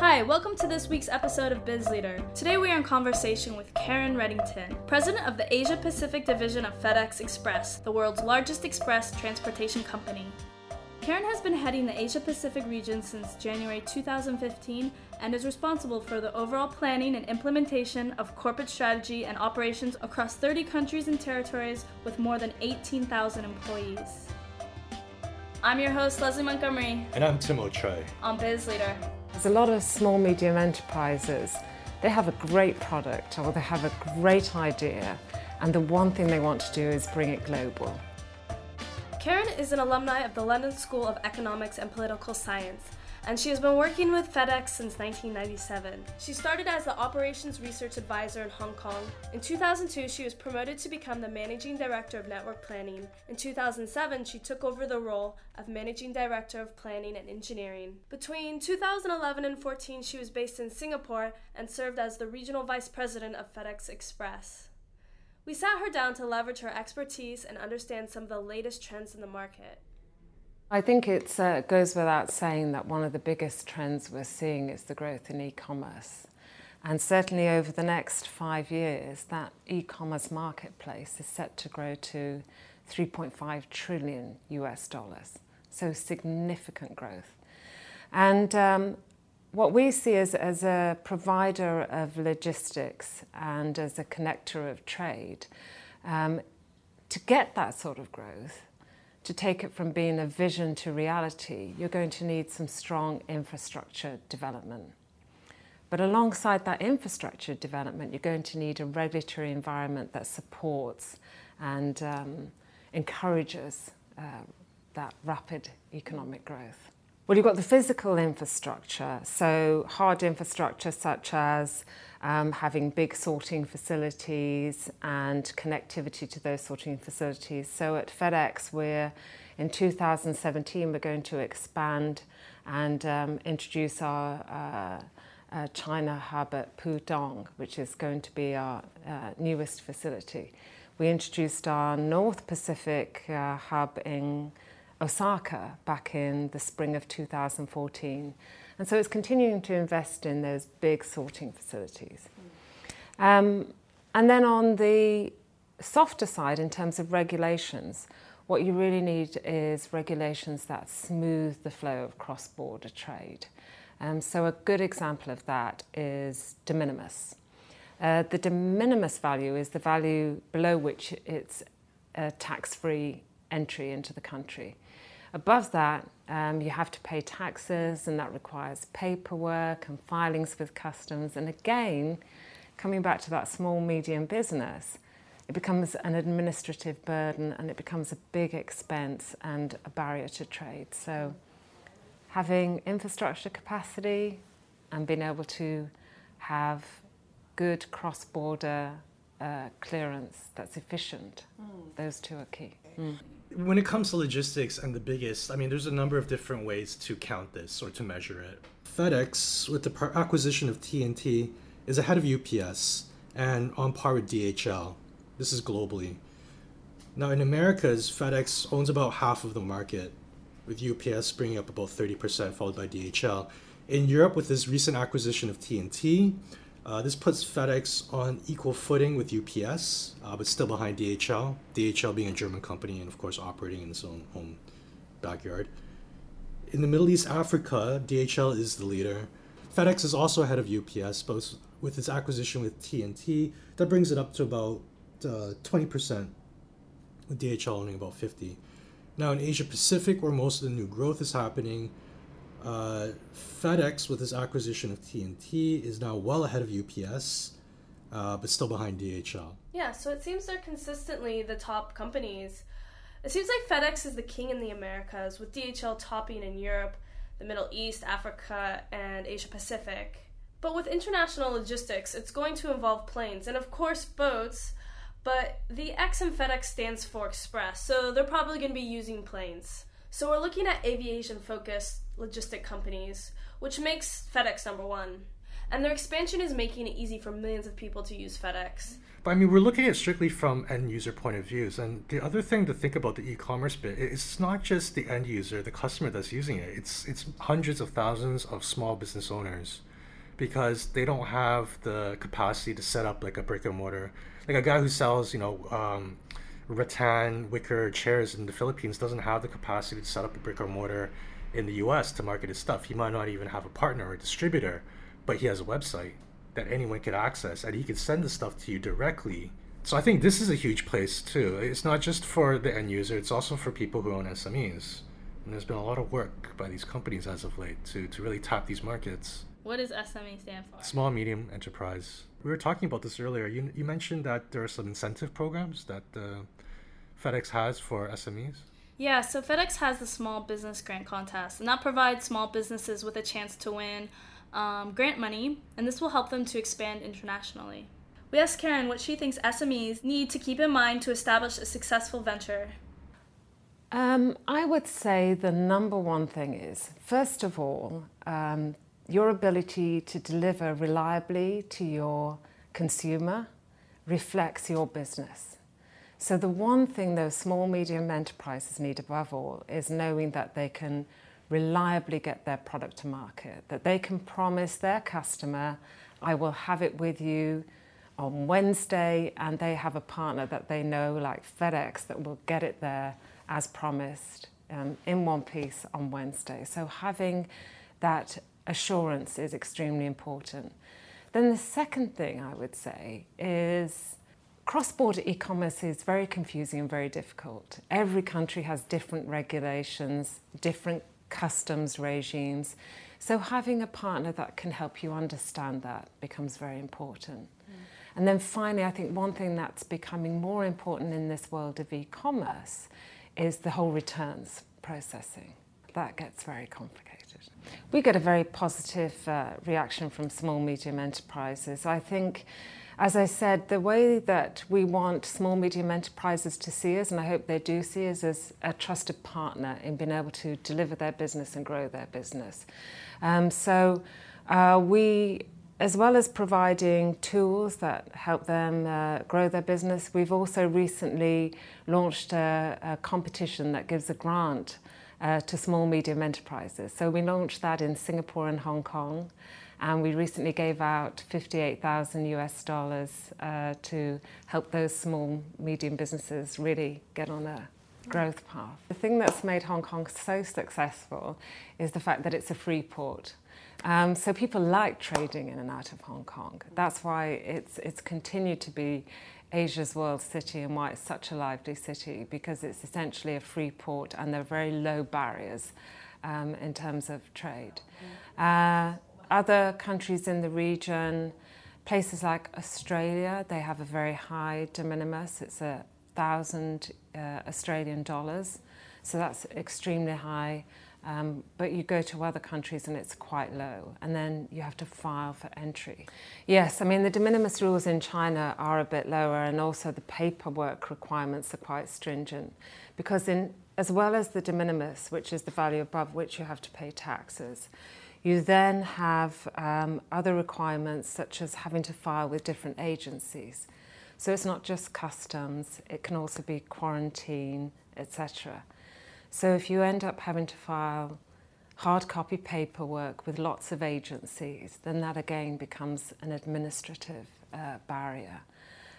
Hi, welcome to this week's episode of Biz Leader. Today we are in conversation with Karen Reddington, president of the Asia Pacific division of FedEx Express, the world's largest express transportation company. Karen has been heading the Asia Pacific region since January 2015 and is responsible for the overall planning and implementation of corporate strategy and operations across 30 countries and territories with more than 18,000 employees. I'm your host, Leslie Montgomery. And I'm Tim O'Trey. On Biz Leader. There's a lot of small, medium enterprises. They have a great product or they have a great idea, and the one thing they want to do is bring it global. Karen is an alumni of the London School of Economics and Political Science and she has been working with FedEx since 1997. She started as the Operations Research Advisor in Hong Kong. In 2002, she was promoted to become the Managing Director of Network Planning. In 2007, she took over the role of Managing Director of Planning and Engineering. Between 2011 and 14, she was based in Singapore and served as the Regional Vice President of FedEx Express. We sat her down to leverage her expertise and understand some of the latest trends in the market. I think it uh, goes without saying that one of the biggest trends we're seeing is the growth in e-commerce. And certainly over the next five years, that e-commerce marketplace is set to grow to 3.5 trillion US dollars. So significant growth. And um, what we see as, as a provider of logistics and as a connector of trade, um, to get that sort of growth, to take it from being a vision to reality, you're going to need some strong infrastructure development. But alongside that infrastructure development, you're going to need a regulatory environment that supports and um, encourages uh, that rapid economic growth. Well, you've got the physical infrastructure, so hard infrastructure such as um, having big sorting facilities and connectivity to those sorting facilities. So at FedEx, we're in 2017, we're going to expand and um, introduce our uh, uh, China hub at Pudong, which is going to be our uh, newest facility. We introduced our North Pacific uh, hub in Osaka back in the spring of 2014. And so it's continuing to invest in those big sorting facilities. Um, and then on the softer side, in terms of regulations, what you really need is regulations that smooth the flow of cross-border trade. Um, so a good example of that is de minimis. Uh, the de minimis value is the value below which it's a tax-free entry into the country. Above that, um, you have to pay taxes, and that requires paperwork and filings with customs. And again, coming back to that small, medium business, it becomes an administrative burden and it becomes a big expense and a barrier to trade. So, having infrastructure capacity and being able to have good cross border uh, clearance that's efficient, mm. those two are key. Mm when it comes to logistics and the biggest, I mean, there's a number of different ways to count this or to measure it. FedEx, with the acquisition of TNT, is ahead of UPS and on par with DHL. This is globally. Now, in Americas, FedEx owns about half of the market, with UPS bringing up about 30%, followed by DHL. In Europe, with this recent acquisition of TNT, uh, this puts FedEx on equal footing with UPS, uh, but still behind DHL. DHL being a German company and, of course, operating in its own home backyard. In the Middle East, Africa, DHL is the leader. FedEx is also ahead of UPS, but with its acquisition with TNT, that brings it up to about uh, 20%, with DHL owning about 50. Now in Asia Pacific, where most of the new growth is happening, uh, FedEx, with its acquisition of TNT, is now well ahead of UPS, uh, but still behind DHL. Yeah, so it seems they're consistently the top companies. It seems like FedEx is the king in the Americas, with DHL topping in Europe, the Middle East, Africa, and Asia Pacific. But with international logistics, it's going to involve planes and, of course, boats. But the X in FedEx stands for Express, so they're probably going to be using planes. So we're looking at aviation focused logistic companies, which makes FedEx number one. and their expansion is making it easy for millions of people to use FedEx. But I mean, we're looking at strictly from end user point of views. And the other thing to think about the e-commerce bit, it's not just the end user, the customer that's using it. It's it's hundreds of thousands of small business owners because they don't have the capacity to set up like a brick and mortar. Like a guy who sells, you know, um, rattan wicker chairs in the Philippines doesn't have the capacity to set up a brick and mortar in the US to market his stuff. He might not even have a partner or a distributor, but he has a website that anyone could access and he could send the stuff to you directly. So I think this is a huge place too. It's not just for the end user, it's also for people who own SMEs. And there's been a lot of work by these companies as of late to, to really tap these markets. What does SME stand for? Small medium enterprise. We were talking about this earlier. You, you mentioned that there are some incentive programs that uh, FedEx has for SMEs. Yeah, so FedEx has the Small Business Grant Contest, and that provides small businesses with a chance to win um, grant money, and this will help them to expand internationally. We asked Karen what she thinks SMEs need to keep in mind to establish a successful venture. Um, I would say the number one thing is, first of all, um, your ability to deliver reliably to your consumer reflects your business. So, the one thing those small, medium enterprises need above all is knowing that they can reliably get their product to market, that they can promise their customer, I will have it with you on Wednesday, and they have a partner that they know, like FedEx, that will get it there as promised um, in one piece on Wednesday. So having that assurance is extremely important. Then the second thing I would say is cross-border e-commerce is very confusing and very difficult. Every country has different regulations, different customs regimes. So having a partner that can help you understand that becomes very important. Mm. And then finally, I think one thing that's becoming more important in this world of e-commerce is the whole returns processing. That gets very complicated. We get a very positive uh, reaction from small medium enterprises. I think as I said, the way that we want small medium enterprises to see us, and I hope they do see us as a trusted partner in being able to deliver their business and grow their business. Um, so uh, we, as well as providing tools that help them uh, grow their business, we've also recently launched a, a competition that gives a grant uh, to small medium enterprises. So we launched that in Singapore and Hong Kong and we recently gave out 58,000 US dollars uh, to help those small, medium businesses really get on a growth path. The thing that's made Hong Kong so successful is the fact that it's a free port. Um, so people like trading in and out of Hong Kong. That's why it's, it's continued to be Asia's world city and why it's such a lively city because it's essentially a free port and there are very low barriers um, in terms of trade. Uh, other countries in the region, places like Australia, they have a very high de minimis. It's a thousand uh, Australian dollars, so that's extremely high. Um, but you go to other countries and it's quite low, and then you have to file for entry. Yes, I mean, the de minimis rules in China are a bit lower, and also the paperwork requirements are quite stringent because, in, as well as the de minimis, which is the value above which you have to pay taxes, you then have um, other requirements such as having to file with different agencies. So it's not just customs, it can also be quarantine, etc. So if you end up having to file hard copy paperwork with lots of agencies, then that again becomes an administrative uh, barrier.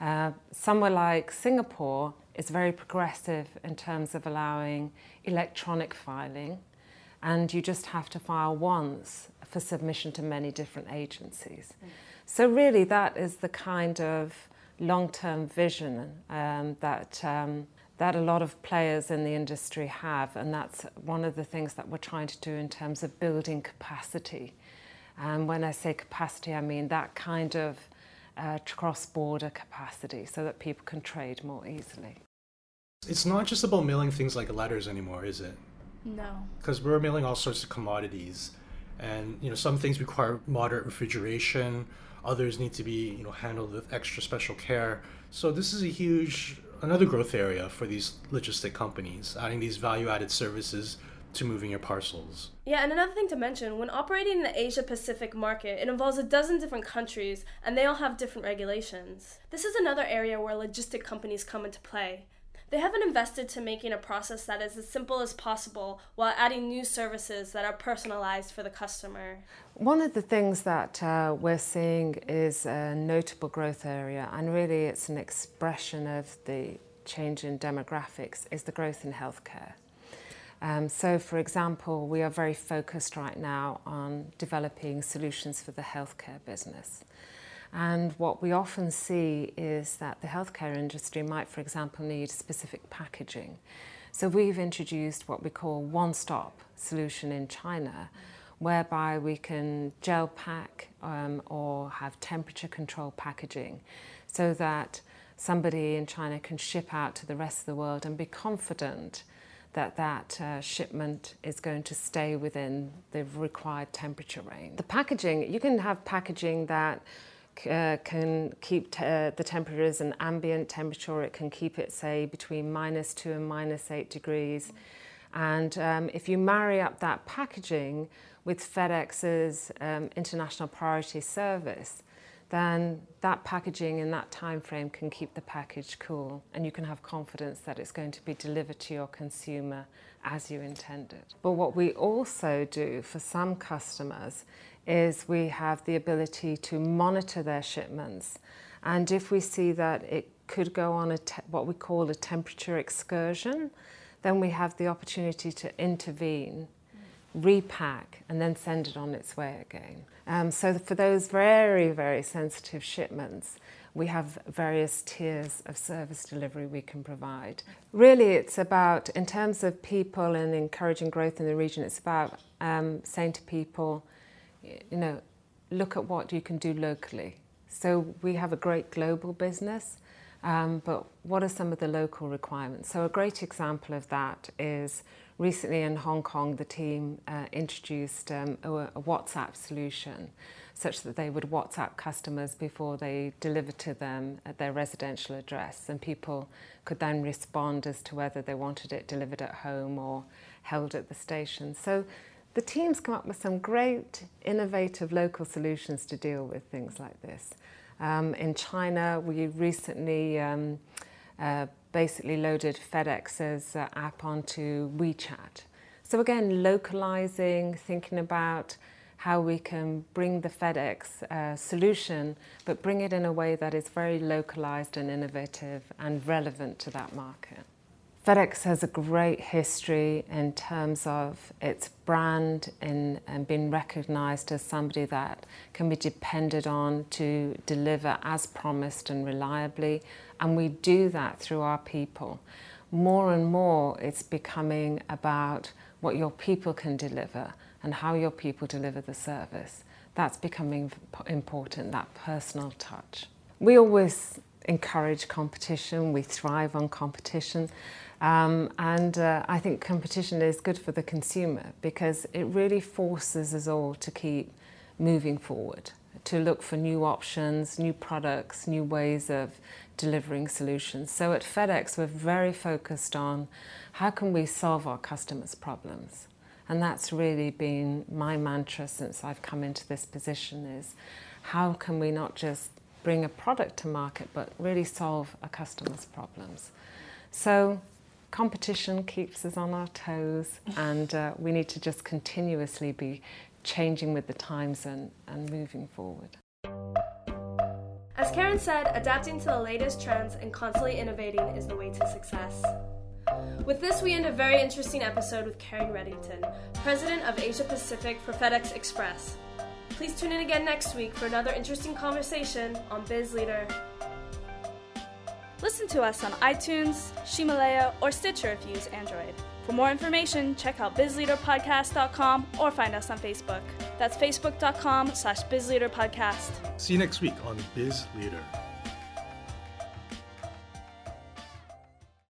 Uh, somewhere like Singapore is very progressive in terms of allowing electronic filing and you just have to file once for submission to many different agencies. Mm. So, really, that is the kind of long term vision um, that. Um, that a lot of players in the industry have, and that's one of the things that we're trying to do in terms of building capacity. And when I say capacity, I mean that kind of uh, cross border capacity so that people can trade more easily. It's not just about mailing things like letters anymore, is it? No. Because we're mailing all sorts of commodities, and you know some things require moderate refrigeration, others need to be you know handled with extra special care. So this is a huge another growth area for these logistic companies, adding these value-added services to moving your parcels. Yeah, and another thing to mention when operating in the Asia Pacific market, it involves a dozen different countries and they all have different regulations. This is another area where logistic companies come into play. They haven't invested to making a process that is as simple as possible while adding new services that are personalized for the customer. One of the things that uh, we're seeing is a notable growth area, and really it's an expression of the change in demographics, is the growth in healthcare. Um, so, for example, we are very focused right now on developing solutions for the healthcare business. And what we often see is that the healthcare industry might, for example, need specific packaging. So we've introduced what we call one-stop solution in China, whereby we can gel pack um, or have temperature control packaging so that somebody in China can ship out to the rest of the world and be confident that that uh, shipment is going to stay within the required temperature range. The packaging, you can have packaging that uh, can keep uh, the temperature as an ambient temperature. It can keep it, say, between minus two and minus eight degrees. And um, if you marry up that packaging with FedEx's um, International Priority Service, then that packaging in that time frame can keep the package cool and you can have confidence that it's going to be delivered to your consumer as you intended. But what we also do for some customers is we have the ability to monitor their shipments. And if we see that it could go on a what we call a temperature excursion, then we have the opportunity to intervene, repack, and then send it on its way again. Um, so for those very, very sensitive shipments, we have various tiers of service delivery we can provide. Really, it's about, in terms of people and encouraging growth in the region, it's about um, saying to people, you know, look at what you can do locally. So we have a great global business, um, but what are some of the local requirements? So a great example of that is recently in Hong Kong, the team uh, introduced um, a, a WhatsApp solution such that they would WhatsApp customers before they delivered to them at their residential address and people could then respond as to whether they wanted it delivered at home or held at the station. So the team's come up with some great innovative local solutions to deal with things like this. Um, in China, we recently um, uh, basically loaded FedEx's uh, app onto WeChat. So again, localizing, thinking about how we can bring the FedEx uh, solution, but bring it in a way that is very localized and innovative and relevant to that market. FedEx has a great history in terms of its brand in, and being recognized as somebody that can be depended on to deliver as promised and reliably. And we do that through our people. More and more, it's becoming about what your people can deliver and how your people deliver the service. That's becoming important, that personal touch. We always encourage competition, we thrive on competition. Um, and uh, I think competition is good for the consumer because it really forces us all to keep moving forward, to look for new options, new products, new ways of delivering solutions. So at FedEx, we're very focused on how can we solve our customers' problems. And that's really been my mantra since I've come into this position is how can we not just bring a product to market, but really solve a customer's problems. So competition keeps us on our toes and uh, we need to just continuously be changing with the times and, and moving forward. As Karen said, adapting to the latest trends and constantly innovating is the way to success. With this, we end a very interesting episode with Karen Reddington, President of Asia Pacific for FedEx Express. Please tune in again next week for another interesting conversation on Biz Leader. Listen to us on iTunes, Himalaya, or Stitcher if you use Android. For more information, check out bizleaderpodcast.com or find us on Facebook. That's facebook.com slash bizleaderpodcast. See you next week on Biz Leader.